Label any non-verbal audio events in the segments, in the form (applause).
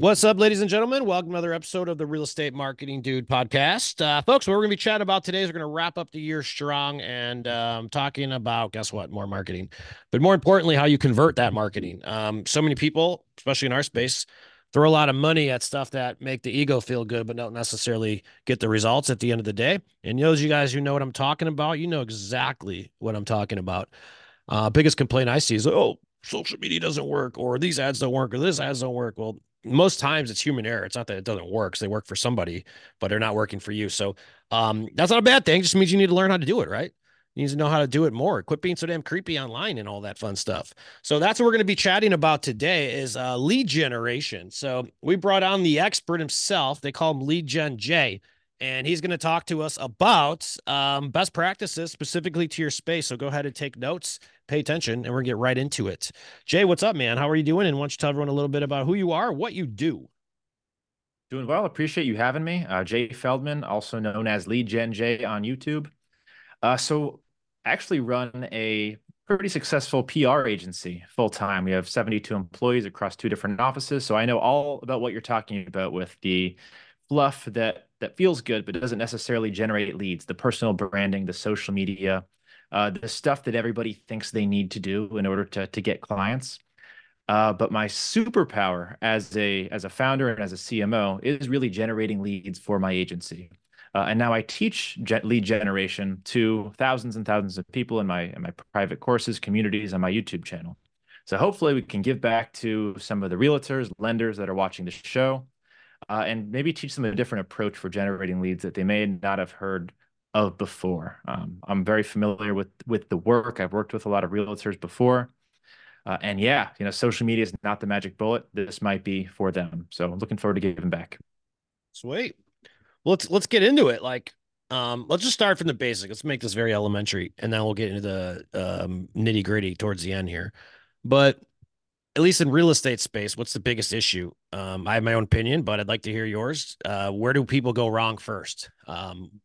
What's up, ladies and gentlemen? Welcome to another episode of the Real Estate Marketing Dude podcast. Uh, folks, what we're going to be chatting about today is we're going to wrap up the year strong and um, talking about, guess what, more marketing, but more importantly, how you convert that marketing. Um, so many people, especially in our space, throw a lot of money at stuff that make the ego feel good, but don't necessarily get the results at the end of the day. And those you guys who know what I'm talking about, you know exactly what I'm talking about. Uh, biggest complaint I see is, oh, social media doesn't work, or these ads don't work, or this ads don't work. Well, most times it's human error. It's not that it doesn't work. they work for somebody, but they're not working for you. So um, that's not a bad thing. It just means you need to learn how to do it, right? You need to know how to do it more. Quit being so damn creepy online and all that fun stuff. So that's what we're going to be chatting about today is uh, lead generation. So we brought on the expert himself. They call him Lead Gen Jay and he's going to talk to us about um, best practices specifically to your space. So go ahead and take notes, pay attention, and we're going to get right into it. Jay, what's up, man? How are you doing? And why don't you tell everyone a little bit about who you are, what you do? Doing well. Appreciate you having me. Uh, Jay Feldman, also known as Lead Gen Jay on YouTube. Uh, so, actually run a pretty successful PR agency full time. We have 72 employees across two different offices. So, I know all about what you're talking about with the fluff that that feels good but doesn't necessarily generate leads. The personal branding the social media uh, the stuff that everybody thinks they need to do in order to, to get clients. Uh, but my superpower as a as a founder and as a cmo is really generating leads for my agency. Uh, and now I teach lead generation to thousands and thousands of people in my in my private courses, communities, on my YouTube channel. So hopefully we can give back to some of the realtors, lenders that are watching the show, uh, and maybe teach them a different approach for generating leads that they may not have heard of before. Um, I'm very familiar with with the work. I've worked with a lot of realtors before. Uh, and yeah, you know, social media is not the magic bullet. This might be for them. So I'm looking forward to giving back. Sweet. Well, let's let's get into it. Like, um, let's just start from the basics. Let's make this very elementary, and then we'll get into the um, nitty gritty towards the end here. But at least in real estate space, what's the biggest issue? Um, I have my own opinion, but I'd like to hear yours. Uh, where do people go wrong first? Um,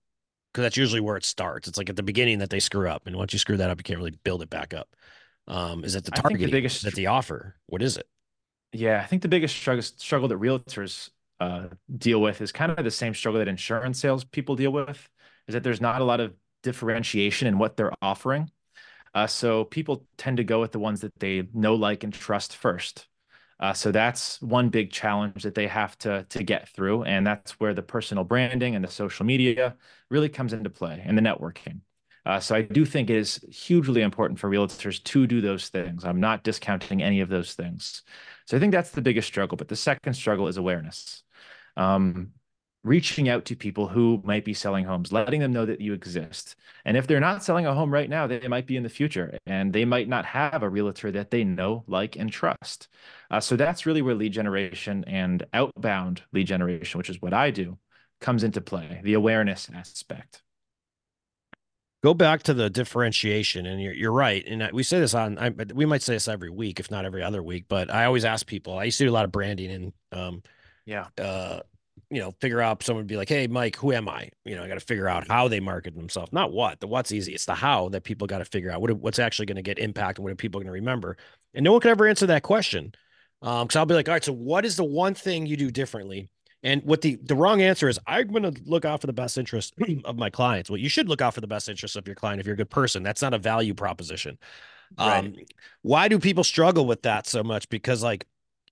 because that's usually where it starts. It's like at the beginning that they screw up, and once you screw that up, you can't really build it back up. Um, is it the targeting? the biggest that the offer? What is it? Yeah, I think the biggest struggle struggle that realtors uh, deal with is kind of the same struggle that insurance sales people deal with. Is that there's not a lot of differentiation in what they're offering. Uh, so people tend to go with the ones that they know, like, and trust first. Uh, so that's one big challenge that they have to to get through, and that's where the personal branding and the social media really comes into play, and the networking. Uh, so I do think it is hugely important for realtors to do those things. I'm not discounting any of those things. So I think that's the biggest struggle. But the second struggle is awareness. Um, reaching out to people who might be selling homes, letting them know that you exist. And if they're not selling a home right now, they might be in the future and they might not have a realtor that they know, like, and trust. Uh, so that's really where lead generation and outbound lead generation, which is what I do, comes into play the awareness aspect. Go back to the differentiation, and you're, you're right. And we say this on, I, we might say this every week, if not every other week, but I always ask people, I used to do a lot of branding and, um, yeah, uh, you know, figure out someone would be like, Hey, Mike, who am I? You know, I got to figure out how they market themselves, not what the what's easy. It's the how that people got to figure out what, what's actually going to get impact and what are people going to remember. And no one can ever answer that question. Um, cause I'll be like, all right, so what is the one thing you do differently? And what the, the wrong answer is, I'm going to look out for the best interest (clears throat) of my clients. Well, you should look out for the best interest of your client if you're a good person. That's not a value proposition. Right. Um, why do people struggle with that so much? Because like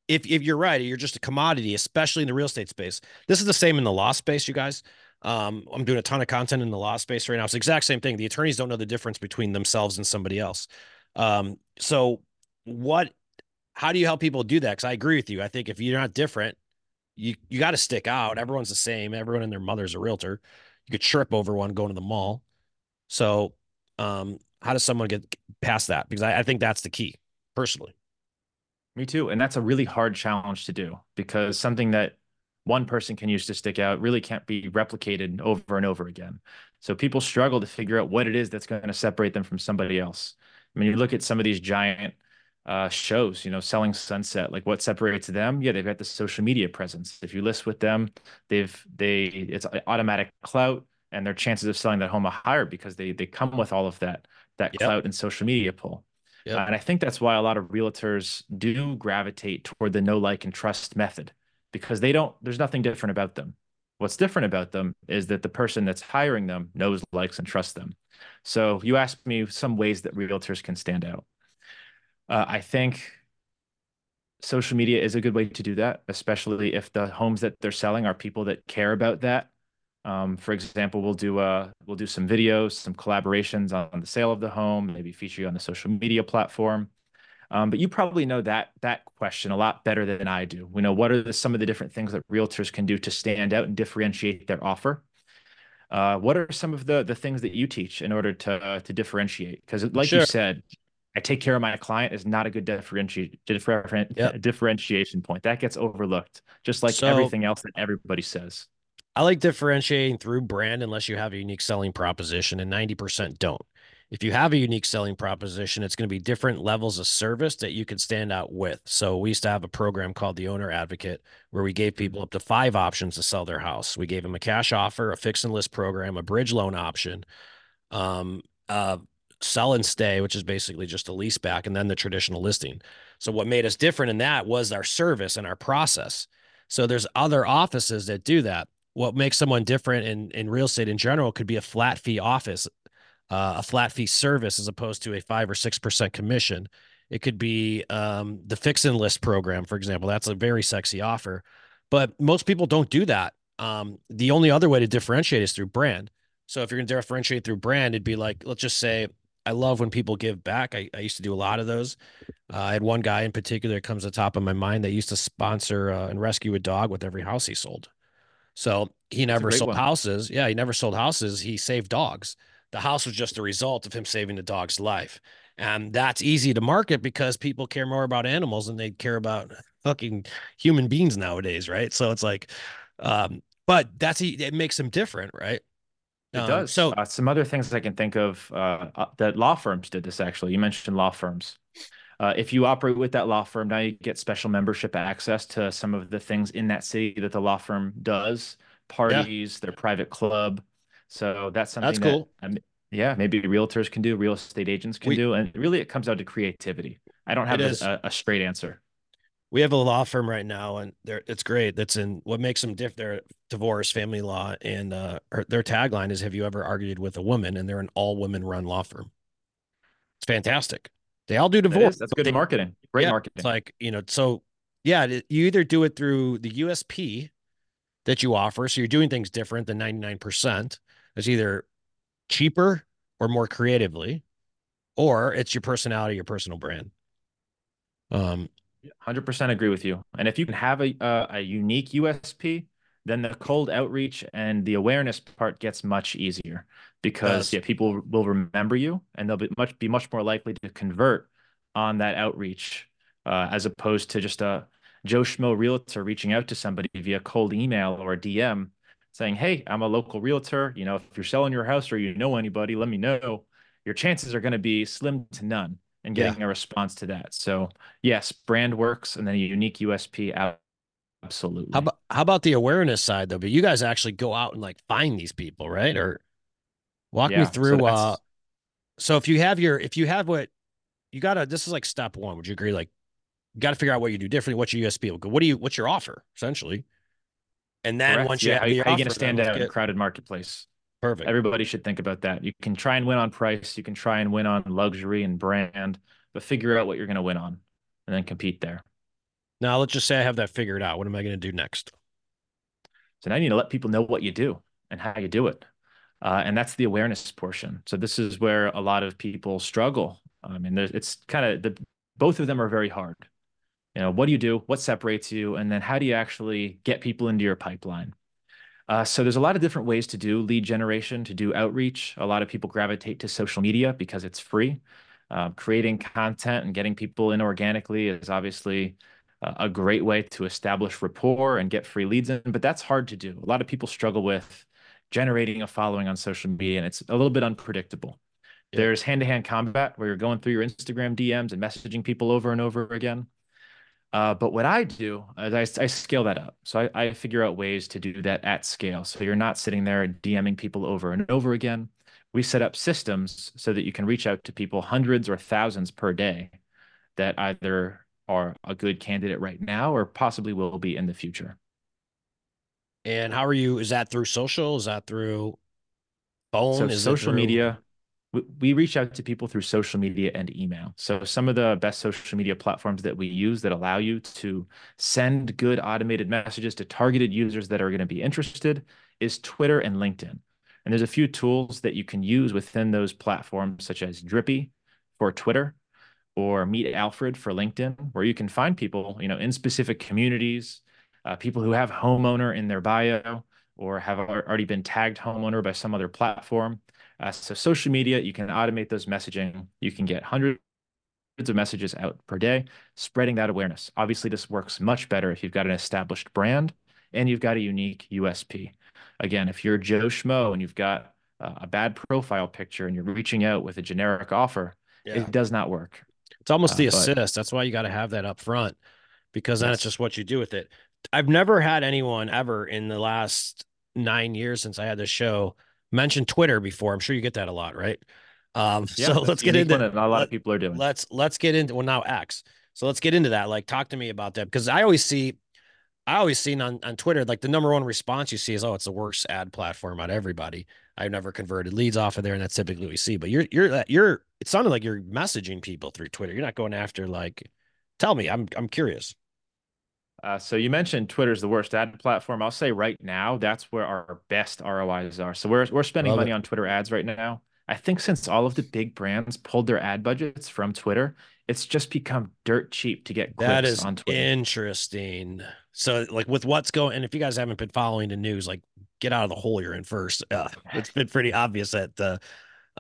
if if you're right, you're just a commodity, especially in the real estate space. This is the same in the law space, you guys. Um, I'm doing a ton of content in the law space right now. It's the exact same thing. The attorneys don't know the difference between themselves and somebody else. Um, so what how do you help people do that? Because I agree with you. I think if you're not different, you you got to stick out. Everyone's the same. Everyone and their mother's a realtor. You could trip over one going to the mall. So um, how does someone get past that? Because I, I think that's the key, personally. Me too. And that's a really hard challenge to do because something that one person can use to stick out really can't be replicated over and over again. So people struggle to figure out what it is that's going to separate them from somebody else. I mean, you look at some of these giant uh, shows, you know, selling sunset, like what separates them? Yeah, they've got the social media presence. If you list with them, they've they it's automatic clout and their chances of selling that home are higher because they they come with all of that that yep. clout and social media pull. Yep. Uh, and I think that's why a lot of realtors do gravitate toward the no like and trust method because they don't there's nothing different about them. What's different about them is that the person that's hiring them knows, likes, and trusts them. So you asked me some ways that realtors can stand out. Uh, I think social media is a good way to do that, especially if the homes that they're selling are people that care about that. Um, for example, we'll do uh, we'll do some videos, some collaborations on the sale of the home, maybe feature you on the social media platform. Um, but you probably know that that question a lot better than I do. We know what are the, some of the different things that realtors can do to stand out and differentiate their offer. Uh, what are some of the the things that you teach in order to uh, to differentiate? Because, like sure. you said, I take care of my client is not a good differentiate yep. differentiation point. That gets overlooked, just like so, everything else that everybody says. I like differentiating through brand unless you have a unique selling proposition, and 90% don't. If you have a unique selling proposition, it's going to be different levels of service that you can stand out with. So we used to have a program called the Owner Advocate where we gave people up to five options to sell their house. We gave them a cash offer, a fix and list program, a bridge loan option, um, sell and stay, which is basically just a lease back, and then the traditional listing. So what made us different in that was our service and our process. So there's other offices that do that. What makes someone different in in real estate in general could be a flat fee office, uh, a flat fee service as opposed to a five or six percent commission. It could be um, the fix and list program, for example. That's a very sexy offer, but most people don't do that. Um, the only other way to differentiate is through brand. So if you're going to differentiate through brand, it'd be like, let's just say I love when people give back. I, I used to do a lot of those. Uh, I had one guy in particular that comes to the top of my mind that used to sponsor uh, and rescue a dog with every house he sold. So he never sold one. houses. Yeah, he never sold houses. He saved dogs. The house was just a result of him saving the dog's life. And that's easy to market because people care more about animals than they care about fucking human beings nowadays, right? So it's like, um, but that's it makes them different, right? It um, does. So uh, some other things I can think of uh, uh, that law firms did this actually. You mentioned law firms. Uh, if you operate with that law firm, now you get special membership access to some of the things in that city that the law firm does, parties, yeah. their private club. So that's something that's cool. That, yeah, maybe realtors can do, real estate agents can we, do, and really it comes down to creativity. I don't have a, a, straight answer we have a law firm right now and they're it's great that's in what makes them different they're divorce family law and uh their tagline is have you ever argued with a woman and they're an all women run law firm it's fantastic they all do divorce. That's good they, marketing. Great yeah, marketing. it's like you know so yeah you either do it through the usp that you offer so you're doing things different than 99% it's either cheaper or more creatively or it's your personality your personal brand. Um 100% agree with you. And if you can have a, uh, a unique USP, then the cold outreach and the awareness part gets much easier because yes. yeah, people will remember you and they'll be much be much more likely to convert on that outreach uh, as opposed to just a Joe Schmo realtor reaching out to somebody via cold email or DM saying, "Hey, I'm a local realtor. You know, if you're selling your house or you know anybody, let me know." Your chances are going to be slim to none and getting yeah. a response to that. So yes, brand works and then a unique USP absolutely. How about how about the awareness side though? But you guys actually go out and like find these people, right? Or walk yeah, me through so uh so if you have your if you have what you gotta this is like step one, would you agree? Like you gotta figure out what you do differently, what's your USP? What do you what's your offer, essentially? And then Correct. once you yeah, how, you, how are you gonna stand out get... in a crowded marketplace? Perfect. Everybody should think about that. You can try and win on price, you can try and win on luxury and brand, but figure out what you're going to win on and then compete there. Now, let's just say I have that figured out. What am I going to do next? So now you need to let people know what you do and how you do it. Uh, and that's the awareness portion. So this is where a lot of people struggle. I mean, it's kind of the both of them are very hard. You know, what do you do? What separates you? And then how do you actually get people into your pipeline? Uh, so there's a lot of different ways to do lead generation, to do outreach. A lot of people gravitate to social media because it's free. Uh, creating content and getting people in organically is obviously a great way to establish rapport and get free leads in, but that's hard to do. A lot of people struggle with generating a following on social media, and it's a little bit unpredictable. Yeah. There's hand to hand combat where you're going through your Instagram DMs and messaging people over and over again. Uh, but what I do is I, I scale that up. So I, I, figure out ways to do that at scale. So you're not sitting there DMing people over and over again. We set up systems so that you can reach out to people hundreds or thousands per day that either are a good candidate right now or possibly will be in the future. And how are you? Is that through social? Is that through phone? So is social through... media we reach out to people through social media and email. So some of the best social media platforms that we use that allow you to send good automated messages to targeted users that are going to be interested is Twitter and LinkedIn. And there's a few tools that you can use within those platforms, such as Drippi for Twitter or Meet Alfred for LinkedIn, where you can find people, you know, in specific communities, uh, people who have homeowner in their bio or have already been tagged homeowner by some other platform uh, so social media, you can automate those messaging. You can get hundreds of messages out per day, spreading that awareness. Obviously, this works much better if you've got an established brand and you've got a unique USP. Again, if you're Joe Schmo and you've got uh, a bad profile picture and you're reaching out with a generic offer, yeah. it does not work. It's almost uh, the assist. But, That's why you got to have that up front because then yes. it's just what you do with it. I've never had anyone ever in the last nine years since I had this show mentioned Twitter before. I'm sure you get that a lot, right? Um, (laughs) yeah, so let's get into it. a lot of people are doing. Let's let's get into well now X. So let's get into that. Like, talk to me about that because I always see, I always seen on on Twitter like the number one response you see is, "Oh, it's the worst ad platform out everybody." I've never converted leads off of there, and that's typically what we see. But you're you're you're. It sounded like you're messaging people through Twitter. You're not going after like. Tell me, I'm I'm curious. Uh, so you mentioned Twitter's the worst ad platform. I'll say right now that's where our best ROIs are. So we're we're spending Love money it. on Twitter ads right now. I think since all of the big brands pulled their ad budgets from Twitter, it's just become dirt cheap to get that is on Twitter. Interesting. So like with what's going, and if you guys haven't been following the news, like get out of the hole you're in first. Uh, (laughs) it's been pretty obvious that the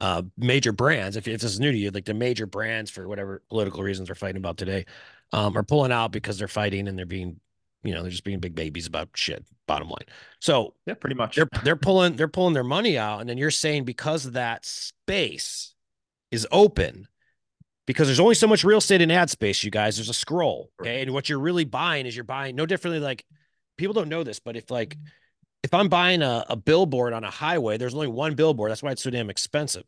uh, major brands, if, if this is new to you, like the major brands for whatever political reasons they're fighting about today, um, are pulling out because they're fighting and they're being, you know, they're just being big babies about shit. Bottom line. So yeah, pretty much. They're they're pulling they're pulling their money out, and then you're saying because that space is open, because there's only so much real estate in ad space, you guys. There's a scroll, okay, and what you're really buying is you're buying no differently. Like people don't know this, but if like mm-hmm. if I'm buying a, a billboard on a highway, there's only one billboard. That's why it's so damn expensive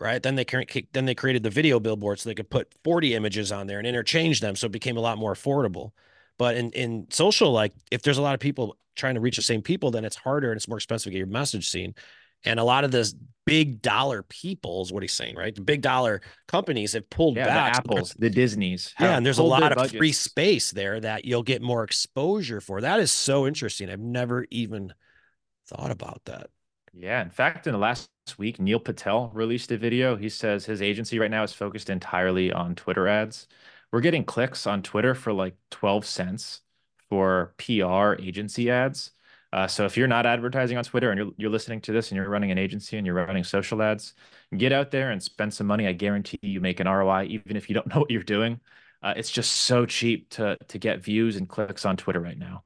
right? Then they then they created the video billboard so they could put 40 images on there and interchange them, so it became a lot more affordable. But in in social, like if there's a lot of people trying to reach the same people, then it's harder and it's more expensive to get your message seen. And a lot of this big dollar people is what he's saying, right? The big dollar companies have pulled yeah, back. The Apples, the Disneys. Yeah, and there's a lot of budgets. free space there that you'll get more exposure for. That is so interesting. I've never even thought about that. Yeah. In fact, in the last week, Neil Patel released a video. He says his agency right now is focused entirely on Twitter ads. We're getting clicks on Twitter for like 12 cents for PR agency ads. Uh, so if you're not advertising on Twitter and you're, you're listening to this and you're running an agency and you're running social ads, get out there and spend some money. I guarantee you make an ROI, even if you don't (laughs) know what you're doing. Uh, it's just so cheap to to get views and clicks on Twitter right now.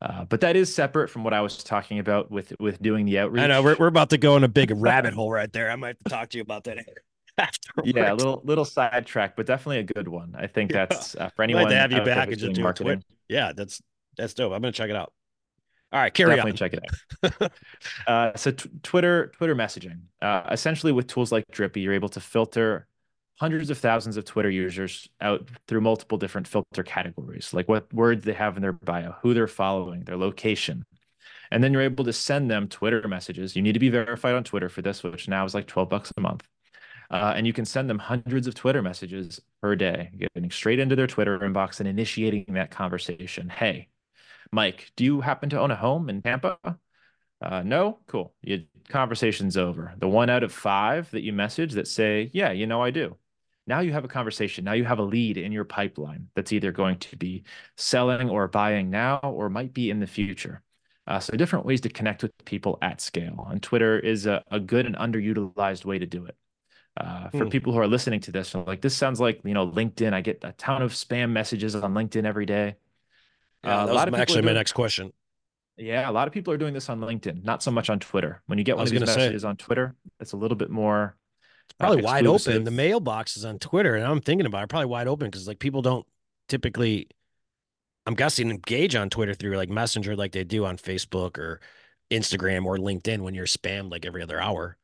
Uh, but that is separate from what I was talking about with with doing the outreach. I know we're, we're about to go in a big (laughs) rabbit hole right there. I might have to talk to you about that (laughs) afterwards. Yeah, a little little sidetrack, but definitely a good one. I think yeah. that's uh, for anyone. Glad to have you back and just do marketing. Yeah, that's that's dope. I'm gonna check it out. All right, carry Definitely on. check it out. (laughs) uh, so t- Twitter, Twitter messaging. Uh, essentially, with tools like Drippi, you're able to filter hundreds of thousands of Twitter users out through multiple different filter categories, like what words they have in their bio, who they're following, their location. And then you're able to send them Twitter messages. You need to be verified on Twitter for this, which now is like 12 bucks a month. Uh, and you can send them hundreds of Twitter messages per day, getting straight into their Twitter inbox and initiating that conversation. Hey, Mike, do you happen to own a home in Tampa? Uh, no, cool. Your conversation's over. The one out of five that you message that say, yeah, you know, I do. Now you have a conversation. Now you have a lead in your pipeline that's either going to be selling or buying now or might be in the future. Uh, so different ways to connect with people at scale. And Twitter is a, a good and underutilized way to do it. Uh, for Hmm. people who are listening to this, like this sounds like you know LinkedIn. I get a ton of spam messages on LinkedIn every day. Yeah, Uh, a lot of actually my next question. Yeah, a lot of people are doing this on LinkedIn, not so much on Twitter. When you get one of these gonna say. messages on Twitter, it's a little bit more uh, Probably wide open. The mailbox is on Twitter, and I'm thinking about it. Probably wide open because like people don't typically, I'm guessing, engage on Twitter through like Messenger like they do on Facebook or Instagram or LinkedIn when you're spammed like every other hour.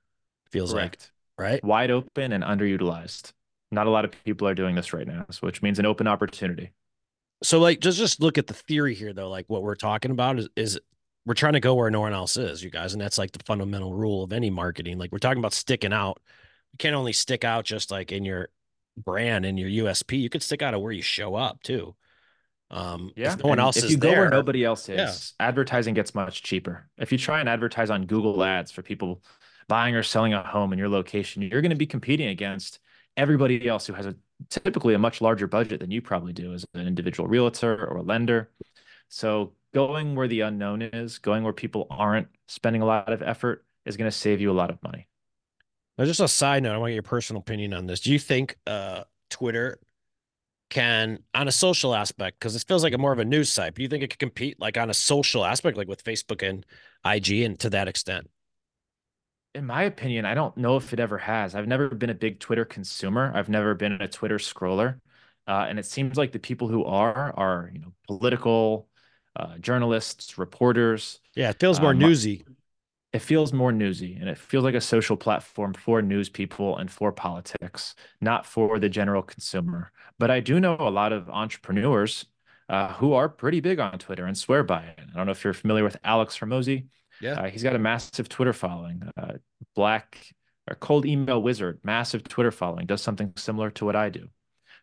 Feels Correct. like right. Wide open and underutilized. Not a lot of people are doing this right now, which means an open opportunity. So like just just look at the theory here though. Like what we're talking about is is we're trying to go where no one else is, you guys, and that's like the fundamental rule of any marketing. Like we're talking about sticking out. You can't only stick out just like in your brand and your USP. You could stick out of where you show up too. Um, Yeah. if no one and else if is you go there, where nobody else yeah. is, advertising gets much cheaper. If you try and advertise on Google Ads for people buying or selling a home in your location, you're going to be competing against everybody else who has a typically a much larger budget than you probably do as an individual realtor or a lender. So going where the unknown is, going where people aren't spending a lot of effort is going to save you a lot of money. Now, just a side note, I want your personal opinion on this. Do you think uh, Twitter can, on a social aspect, because it feels like a more of a news site, do you think it could compete like on a social aspect, like with Facebook and IG, and to that extent? In my opinion, I don't know if it ever has. I've never been a big Twitter consumer. I've never been a Twitter scroller. Uh, and it seems like the people who are are, you know, political uh, journalists, reporters. Yeah, it feels more Um, newsy. It feels more newsy and it feels like a social platform for news people and for politics, not for the general consumer. But I do know a lot of entrepreneurs uh, who are pretty big on Twitter and swear by it. I don't know if you're familiar with Alex Hormozi. Yeah. Uh, he's got a massive Twitter following. Uh, Black or Cold Email Wizard, massive Twitter following, does something similar to what I do.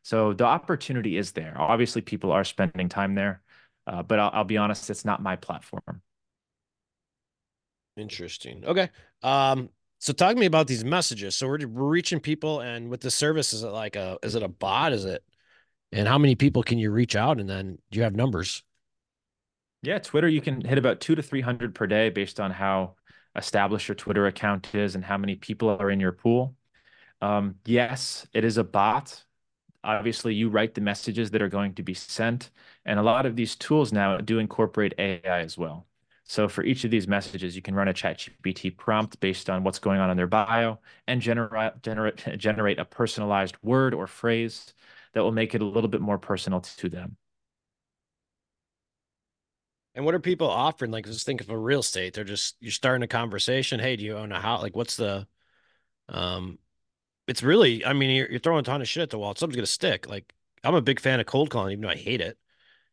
So the opportunity is there. Obviously, people are spending time there, uh, but I'll, I'll be honest, it's not my platform. Interesting. Okay. Um, so talk to me about these messages. So we're, we're reaching people, and with the service, is it like a is it a bot? Is it and how many people can you reach out? And then do you have numbers? Yeah, Twitter, you can hit about two to 300 per day based on how established your Twitter account is and how many people are in your pool. Um, yes, it is a bot. Obviously, you write the messages that are going to be sent. And a lot of these tools now do incorporate AI as well. So for each of these messages, you can run a ChatGPT prompt based on what's going on in their bio and generate generate generate a personalized word or phrase that will make it a little bit more personal to them. And what are people offering? Like, just think of a real estate. They're just you're starting a conversation. Hey, do you own a house? Like, what's the um? It's really, I mean, you're, you're throwing a ton of shit at the wall. Something's gonna stick. Like, I'm a big fan of cold calling, even though I hate it.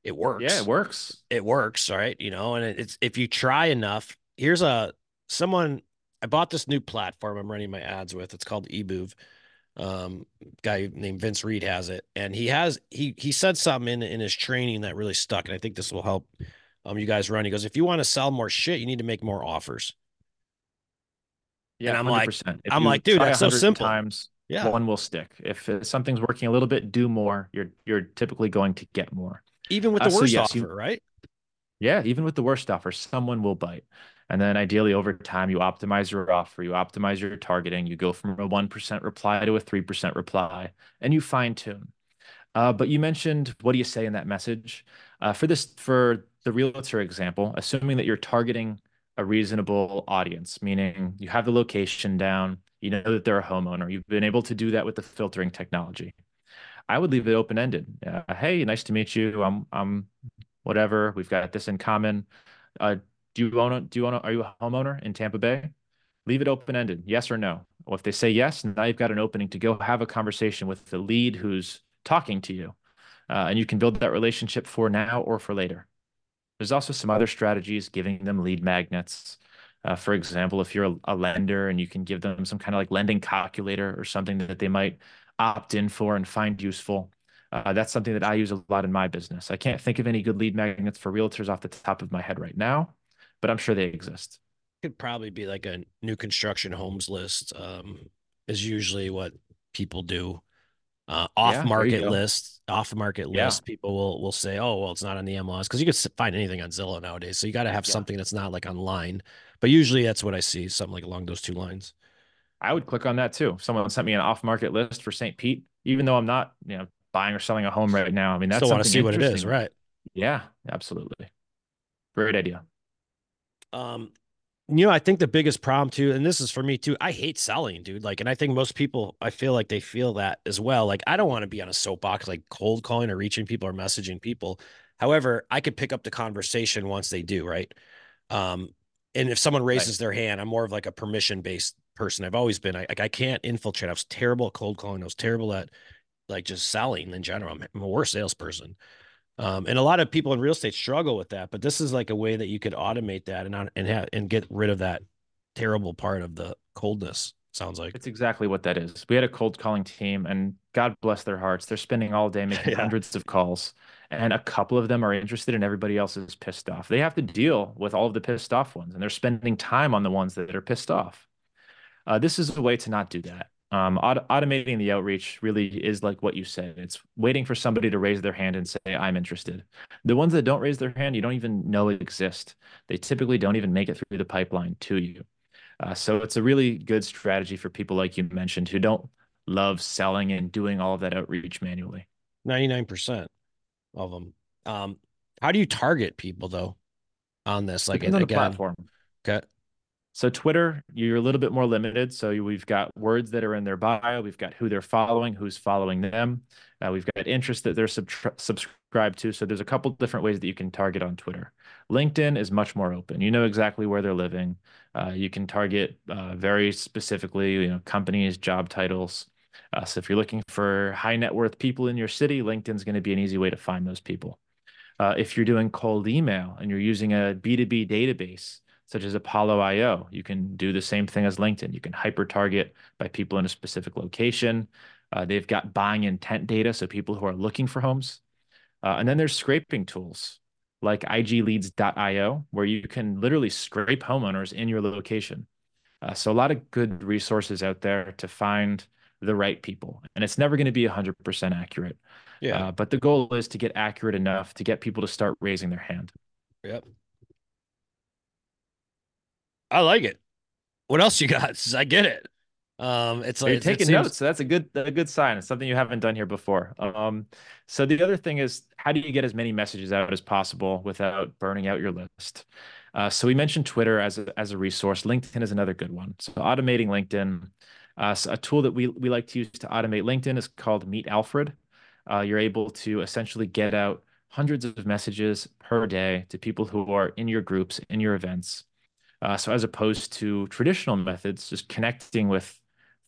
It works. Yeah, it works. it works, right? You know, and it's if you try enough. Here's a someone I bought this new platform I'm running my ads with. It's called eBoov. Um, guy named Vince Reed has it, and he has he he said something in in his training that really stuck, and I think this will help um you guys run. He goes, if you want to sell more shit, you need to make more offers. Yeah, And I'm like- 100%. If I'm like, dude, that's so 100 simple. Times, Yeah, one will stick. If uh, something's working a little bit, do more. You're you're typically going to get more. even with Uh, the so worst yes, offer, you- right? Yeah, even with the worst offer, someone will bite. And then ideally over time, you optimize your offer, you optimize your targeting, you go from a 1% reply to a 3% reply, and you fine tune. Uh, but you mentioned what do you say in that message? Uh, for this, for the realtor example, assuming that you're targeting a reasonable audience, meaning you have the location down, you know that they're a homeowner, you've been able to do that with the filtering technology. I would leave it open ended. Uh, hey, nice to meet you. I'm I'm whatever. We've got this in common. Uh, do you own a, do you own a, are you a homeowner in Tampa Bay? Leave it open ended, yes or no. Well, if they say yes, now you've got an opening to go have a conversation with the lead who's talking to you, uh, and you can build that relationship for now or for later. There's also some other strategies, giving them lead magnets. Uh, for example, if you're a, a lender and you can give them some kind of like lending calculator or something that they might opt in for and find useful. Uh, that's something that I use a lot in my business. I can't think of any good lead magnets for realtors off the top of my head right now, but I'm sure they exist. Could probably be like a new construction homes list. Um, is usually what people do. Uh, off you market list, off market Yeah. list. People will will say, "Oh, well, it's not on the MLS," because you can find anything on Zillow nowadays. So you got to have Yeah. something that's not like online. But usually, that's what I see. Something like along those two lines. I would click on that too. Someone sent me an off market list for St. Pete, even though I'm not, you know, buying or selling a home right now. I mean, that's still want to see what it is, right? Yeah, absolutely. Great idea. Um, you know, I think the biggest problem too, and this is for me too, I hate selling, dude. Like, and I think most people, I feel like they feel that as well. Like, I don't want to be on a soapbox, like cold calling or reaching people or messaging people. However, I could pick up the conversation once they do, right? Um, and if someone raises right. their hand, I'm more of like a permission based person. I've always been. I like I can't infiltrate. I was terrible at cold calling. I was terrible at like just selling in general. I'm, I'm a worse salesperson. Um, and a lot of people in real estate struggle with that, but this is like a way that you could automate that and and have and get rid of that terrible part of the coldness. Sounds like it's exactly what that is. We had a cold calling team, and God bless their hearts, they're spending all day making (laughs) yeah. hundreds of calls, and a couple of them are interested, and everybody else is pissed off. They have to deal with all of the pissed off ones, and they're spending time on the ones that are pissed off. Uh, this is a way to not do that. Um, auto- automating the outreach really is like what you said. It's waiting for somebody to raise their hand and say, I'm interested. The ones that don't raise their hand, you don't even know exist. They typically don't even make it through the pipeline to you. Uh, so it's a really good strategy for people like you mentioned who don't love selling and doing all of that outreach manually. 99% of them. Um, how do you target people though on this? Like Depends again, the platform. Okay. So Twitter, you're a little bit more limited. So we've got words that are in their bio. We've got who they're following, who's following them. Uh, we've got interest that they're sub- subscribed to. So there's a couple different ways that you can target on Twitter. LinkedIn is much more open. You know exactly where they're living. Uh, you can target uh, very specifically, you know, companies, job titles. Uh, so if you're looking for high net worth people in your city, LinkedIn's going to be an easy way to find those people. Uh, if you're doing cold email and you're using a B2B database, such as Apollo IO. You can do the same thing as LinkedIn. You can hyper target by people in a specific location. Uh, they've got buying intent data, so people who are looking for homes. Uh, and then there's scraping tools like igleads.io, where you can literally scrape homeowners in your location. Uh, so a lot of good resources out there to find the right people. And it's never going to be 100% accurate. Yeah. Uh, but the goal is to get accurate enough to get people to start raising their hand. Yep. I like it. What else you got? (laughs) I get it. Um, it's like you're taking seems... notes, so that's a good a good sign. It's something you haven't done here before. Um, so the other thing is, how do you get as many messages out as possible without burning out your list? Uh, so we mentioned Twitter as a as a resource. LinkedIn is another good one. So automating LinkedIn, uh, so a tool that we we like to use to automate LinkedIn is called Meet Alfred. Uh, you're able to essentially get out hundreds of messages per day to people who are in your groups, in your events. Uh, so as opposed to traditional methods, just connecting with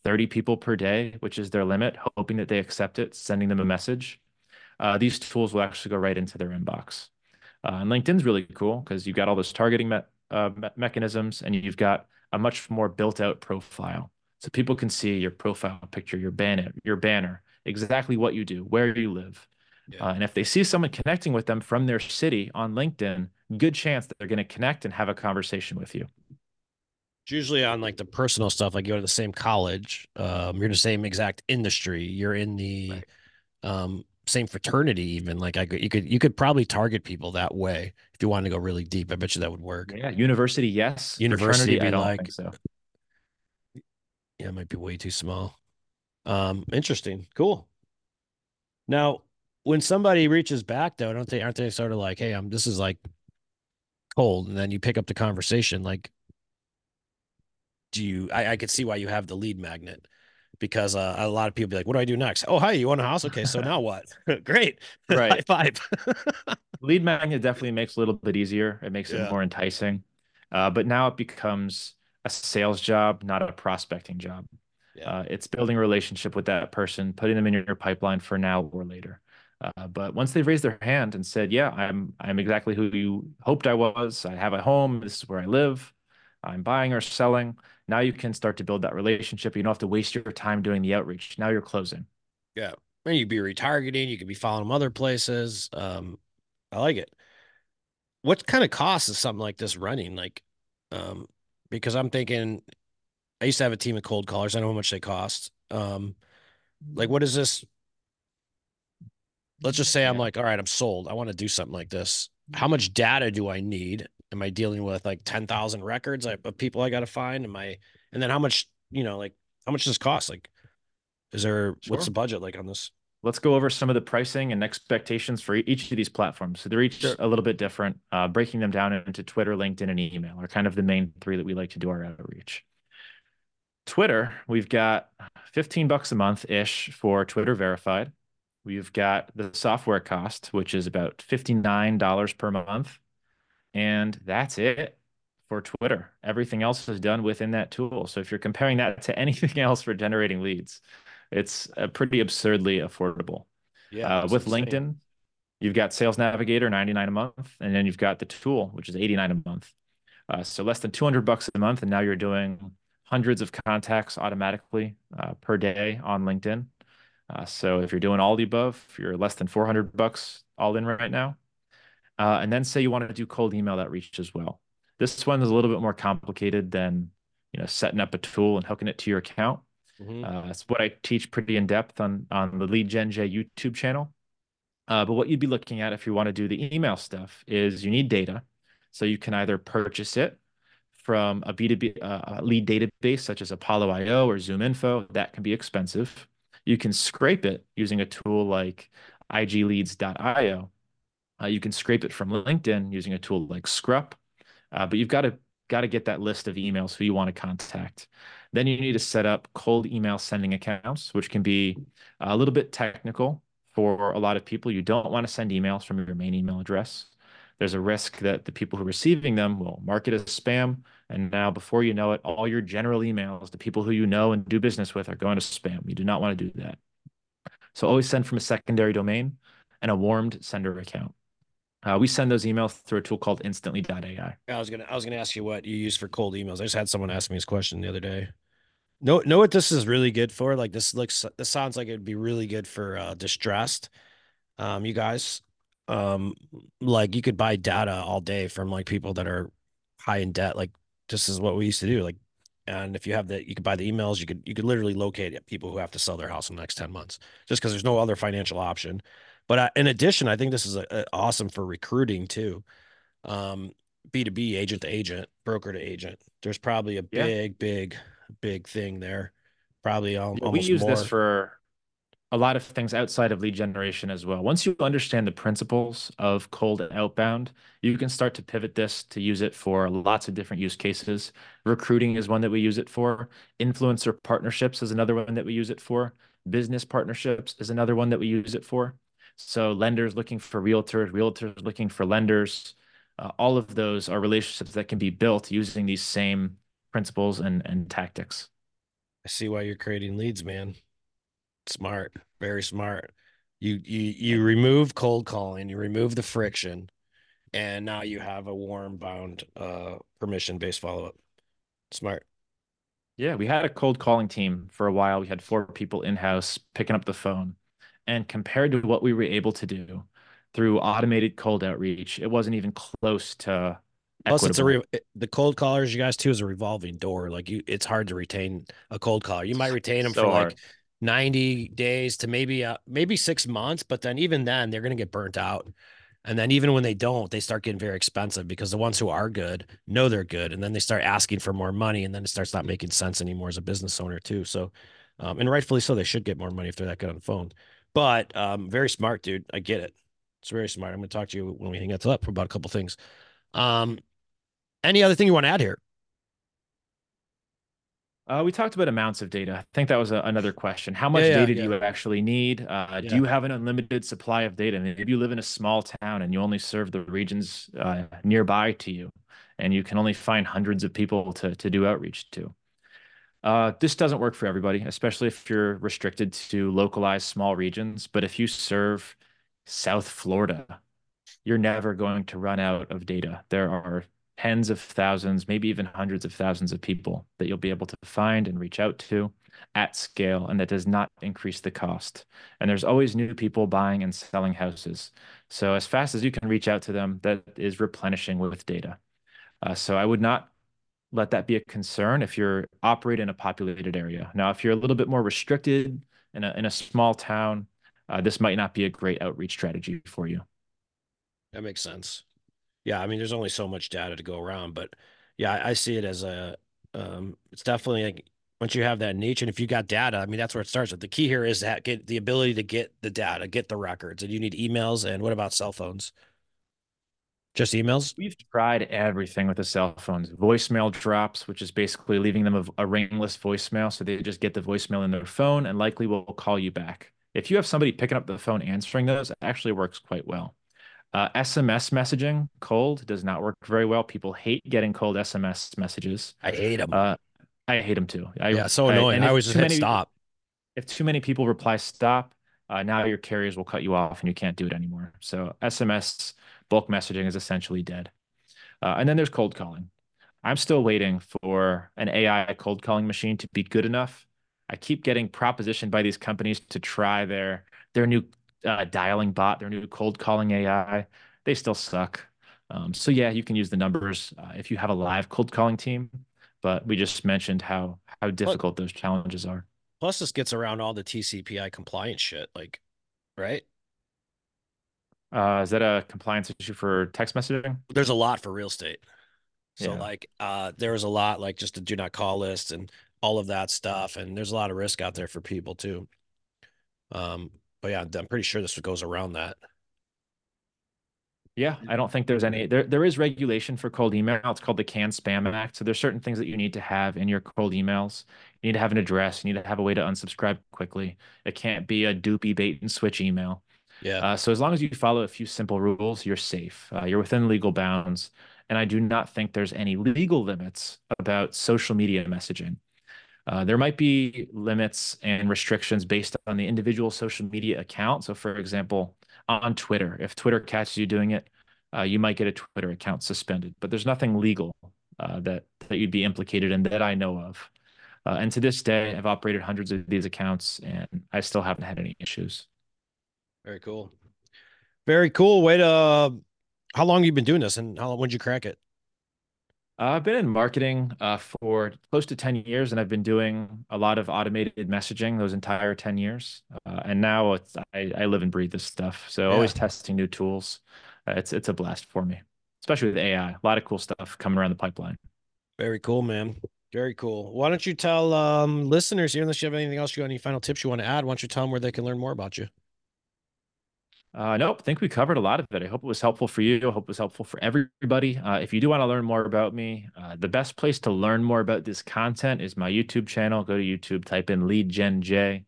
30 people per day, which is their limit, hoping that they accept it, sending them a message. Uh, these tools will actually go right into their inbox. Uh, and LinkedIn's really cool because you've got all those targeting me uh, me mechanisms and you've got a much more built out profile. So people can see your profile picture, your banner, your banner, exactly what you do, where you live. Yeah. Uh, and if they see someone connecting with them from their city on LinkedIn, good chance that they're going to connect and have a conversation with you. It's usually on like the personal stuff, like you go to the same college, um, you're in the same exact industry, you're in the right. um, same fraternity, even like I could, you could, you could probably target people that way if you wanted to go really deep. I bet you that would work. Yeah, university, yes. University, I don't like, think so. Yeah, it might be way too small. Um, interesting, cool. Now, when somebody reaches back, though, don't they aren't they sort of like, hey, I'm this is like cold, and then you pick up the conversation, like do you I, I could see why you have the lead magnet because uh, a lot of people be like, "What do I do next?" Oh, hi, you want a house? Okay, so now what? (laughs) Great, (laughs) right? High five. (laughs) lead magnet definitely makes it a little bit easier. It makes yeah. it more enticing, uh, but now it becomes a sales job, not a prospecting job. Yeah. Uh, it's building a relationship with that person, putting them in your pipeline for now or later. Uh, but once they've raised their hand and said, "Yeah, I'm I'm exactly who you hoped I was. I have a home. This is where I live. I'm buying or selling." Now you can start to build that relationship. You don't have to waste your time doing the outreach. Now you're closing. Yeah. And you would be retargeting. You could be following them other places. Um, I like it. What kind of cost is something like this running? Like, um, because I'm thinking I used to have a team of cold callers. I know how much they cost. Um, like what is this? Let's just say I'm like, all right, I'm sold. I want to do something like this. How much data do I need? am I dealing with like 10,000 records of people I got to find? Am I, and then how much, you know, like how much does this cost? Like, is there Sure. what's the budget like on this? Let's go over some of the pricing and expectations for each of these platforms. So they're each Sure. a little bit different. Uh, breaking them down into Twitter, LinkedIn, and email are kind of the main three that we like to do our outreach. Twitter, we've got 15 bucks a month ish for Twitter verified. We've got the software cost, which is about $59 per month. And that's it for Twitter. Everything else is done within that tool. So if you're comparing that to (laughs) anything else for generating leads, it's uh, pretty absurdly affordable. Yeah, Uh, with insane. LinkedIn, you've got Sales Navigator, 99 a month, and then you've got the tool, which is 89 a month. Uh, so less than 200 bucks a month, and now you're doing hundreds of contacts automatically uh, per day on LinkedIn. Uh, so if you're doing all the above, if you're less than 400 bucks all in right now, uh, and then say you want to do cold email outreach as well. This one is a little bit more complicated than you know setting up a tool and hooking it to your account. Mhm. Uh, that's what I teach pretty in depth on on the Lead Gen Jay YouTube channel. Uh, but what you'd be looking at if you want to do the email stuff is you need data. So you can either purchase it from a B2B uh, lead database such as Apollo IO or ZoomInfo. That can be expensive. You can scrape it using a tool like igleads.io. Uh, you can scrape it from LinkedIn using a tool like Scrupp. Uh, but you've got to got to get that list of emails who you want to contact. Then you need to set up cold email sending accounts, which can be a little bit technical for a lot of people. You don't want to send emails from your main email address. There's a risk that the people who are receiving them will mark it as spam. And now, before you know it, all your general emails, the people who you know and do business with, are going to spam. You do not want to do that. So always send from a secondary domain and a warmed sender account. Uh, we send those emails through a tool called instantly.ai. I was gonna I was gonna ask you what you use for cold emails. I just had someone ask me this question the other day. Know know what this is really good for? Like this looks this sounds like it'd be really good for uh distressed. Um, you guys, um, like you could buy data all day from like people that are high in debt. Like this is what we used to do. Like, and if you have the, you could buy the emails. You could you could literally locate people who have to sell their house in the next ten months, just because there's no other financial option. But uh, in addition, I think this is a, a awesome for recruiting too. Um, B2B agent to agent, broker to agent. There's probably a Yeah. big, big, big thing there. Probably Yeah, we use more. this for a lot of things outside of lead generation as well. Once you understand the principles of cold and outbound, you can start to pivot this to use it for lots of different use cases. Recruiting is one that we use it for. Influencer partnerships is another one that we use it for. Business partnerships is another one that we use it for. So lenders looking for realtors, realtors looking for lenders. Uh, all of those are relationships that can be built using these same principles and, and tactics. I see why you're creating leads, man. Smart, very smart. You you you remove cold calling, you remove the friction, and now you have a warm bound uh permission based follow up. Smart. Yeah, we had a cold calling team for a while. We had four people in-house picking up the phone. And compared to what we were able to do through automated cold outreach, it wasn't even close to Plus, it's a re- the cold callers, you guys too, is a revolving door. Like you, it's hard to retain a cold caller. You might retain them So for like hard. 90 days to maybe uh maybe six months, but then even then they're gonna get burnt out. And then even when they don't, they start getting very expensive because the ones who are good know they're good, and then they start asking for more money, and then it starts not making sense anymore as a business owner too. So, um, and rightfully so, they should get more money if they're that good on the phone. But um, very smart, dude. I get it. It's very smart. I'm gonna talk to you when we hang up up about a couple things. Um, any other thing you want to add here? Uh, we talked about amounts of data. I think that was a, another question. How much yeah, data yeah. do you actually need? Uh, Yeah. Do you have an unlimited supply of data? If you live in a small town and you only serve the regions uh, nearby to you, and you can only find hundreds of people to, to do outreach to. Uh, this doesn't work for everybody, especially if you're restricted to localized small regions. But if you serve South Florida, you're never going to run out of data. There are tens of thousands, maybe even hundreds of thousands of people that you'll be able to find and reach out to at scale, and that does not increase the cost. And there's always new people buying and selling houses. So as fast as you can reach out to them, that is replenishing with data. Uh, so I would not let that be a concern if you're operating in a populated area. Now, if you're a little bit more restricted in a in a small town, uh, this might not be a great outreach strategy for you. That makes sense. Yeah, I mean, there's only so much data to go around, but yeah, I, I see it as a, um, it's definitely like once you have that niche and if you got data i mean that's where it starts But the key here is that get the ability to get the data get the records and you need emails and what about cell phones? Just emails? We've tried everything with the cell phones. Voicemail drops which is basically leaving them a, a ringless voicemail so they just get the voicemail in their phone and likely will call you back. If you have somebody picking up the phone answering those it actually works quite well uh, SMS messaging cold does not work very well. People hate getting cold SMS messages. I hate them. Uh, I hate them too. I, yeah, so annoying. I, I always just hit many, stop. If too many people reply stop, uh, now your carriers will cut you off and you can't do it anymore. So SMS bulk messaging is essentially dead. Uh, and then there's cold calling. I'm still waiting for an AI cold calling machine to be good enough. I keep getting propositioned by these companies to try their their new uh, dialing bot, their new cold calling AI. They still suck. Um, so yeah, you can use the numbers uh, if you have a live cold calling team but we just mentioned how how difficult those challenges are. Plus, this gets around all the TCPA compliance shit, like, right? Uh, is that a compliance issue for text messaging? There's a lot for real estate. So yeah. like uh there's a lot like just the do not call list and all of that stuff. And there's a lot of risk out there for people too. Um, but yeah, I'm pretty sure this goes around that. Yeah, I don't think there's any. There, there is regulation for cold email. It's called the CAN Spam Act. So there's certain things that you need to have in your cold emails. You need to have an address. You need to have a way to unsubscribe quickly. It can't be a doopy bait and switch email. Yeah. Uh, so as long as you follow a few simple rules, you're safe. Uh, you're within legal bounds. And I do not think there's any legal limits about social media messaging. Uh, there might be limits and restrictions based on the individual social media account. So, for example, on Twitter. If Twitter catches you doing it, uh, you might get a Twitter account suspended. But there's nothing legal uh, that that you'd be implicated in that I know of. Uh, and to this day, I've operated hundreds of these accounts, and I still haven't had any issues. Very cool. Very cool. Way to. Uh, how long have you been doing this, and how long? Did you crack it? Uh, I've been in marketing uh, for close to 10 years, and I've been doing a lot of automated messaging those entire 10 years. Uh, and now it's, I, I live and breathe this stuff. So yeah. always testing new tools. Uh, it's it's a blast for me, especially with AI. A lot of cool stuff coming around the pipeline. Very cool, man. Very cool. Why don't you tell um, listeners here, unless you have anything else, you got any final tips you want to add? Why don't you tell them where they can learn more about you? Uh, nope, I think we covered a lot of it. I hope it was helpful for you. I hope it was helpful for everybody. Uh, if you do want to learn more about me, uh, the best place to learn more about this content is my YouTube channel. Go to YouTube, type in Lead Gen Jay.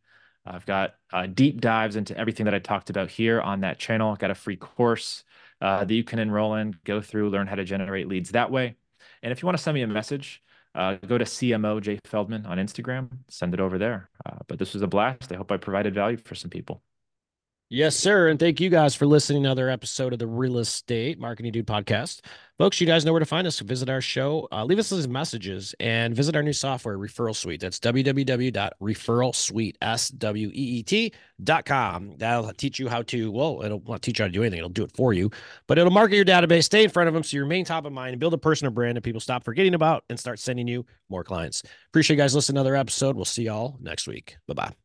I've got uh, deep dives into everything that I talked about here on that channel. I've got a free course uh, that you can enroll in, go through, learn how to generate leads that way. And if you want to send me a message, uh, go to CMO Jay Feldman on Instagram, send it over there. but this was a blast. I hope I provided value for some people. Yes, sir. And thank you guys for listening to another episode of the Real Estate Marketing Dude podcast. Folks, you guys know where to find us. Visit our show, uh, leave us those messages, and visit our new software, Referral Suite. That's www.referralsuite.com. That'll teach you how to, well, it'll not teach you how to do anything. It'll do it for you, but it'll market your database, stay in front of them so you remain top of mind and build a personal brand that people stop forgetting about and start sending you more clients. Appreciate you guys listening to another episode. We'll see y'all next week. Bye bye.